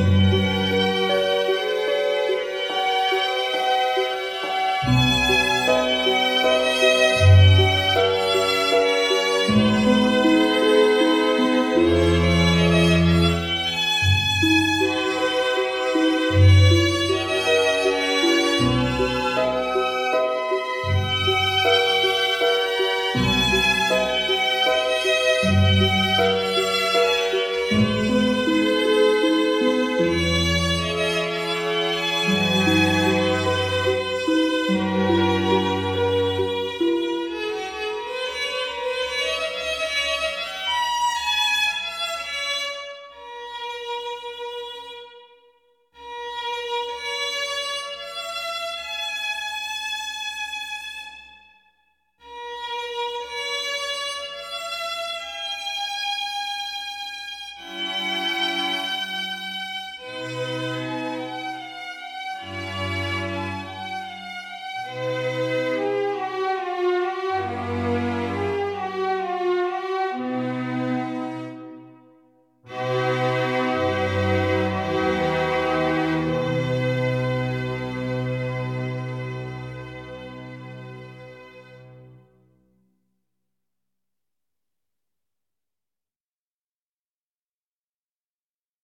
Bye.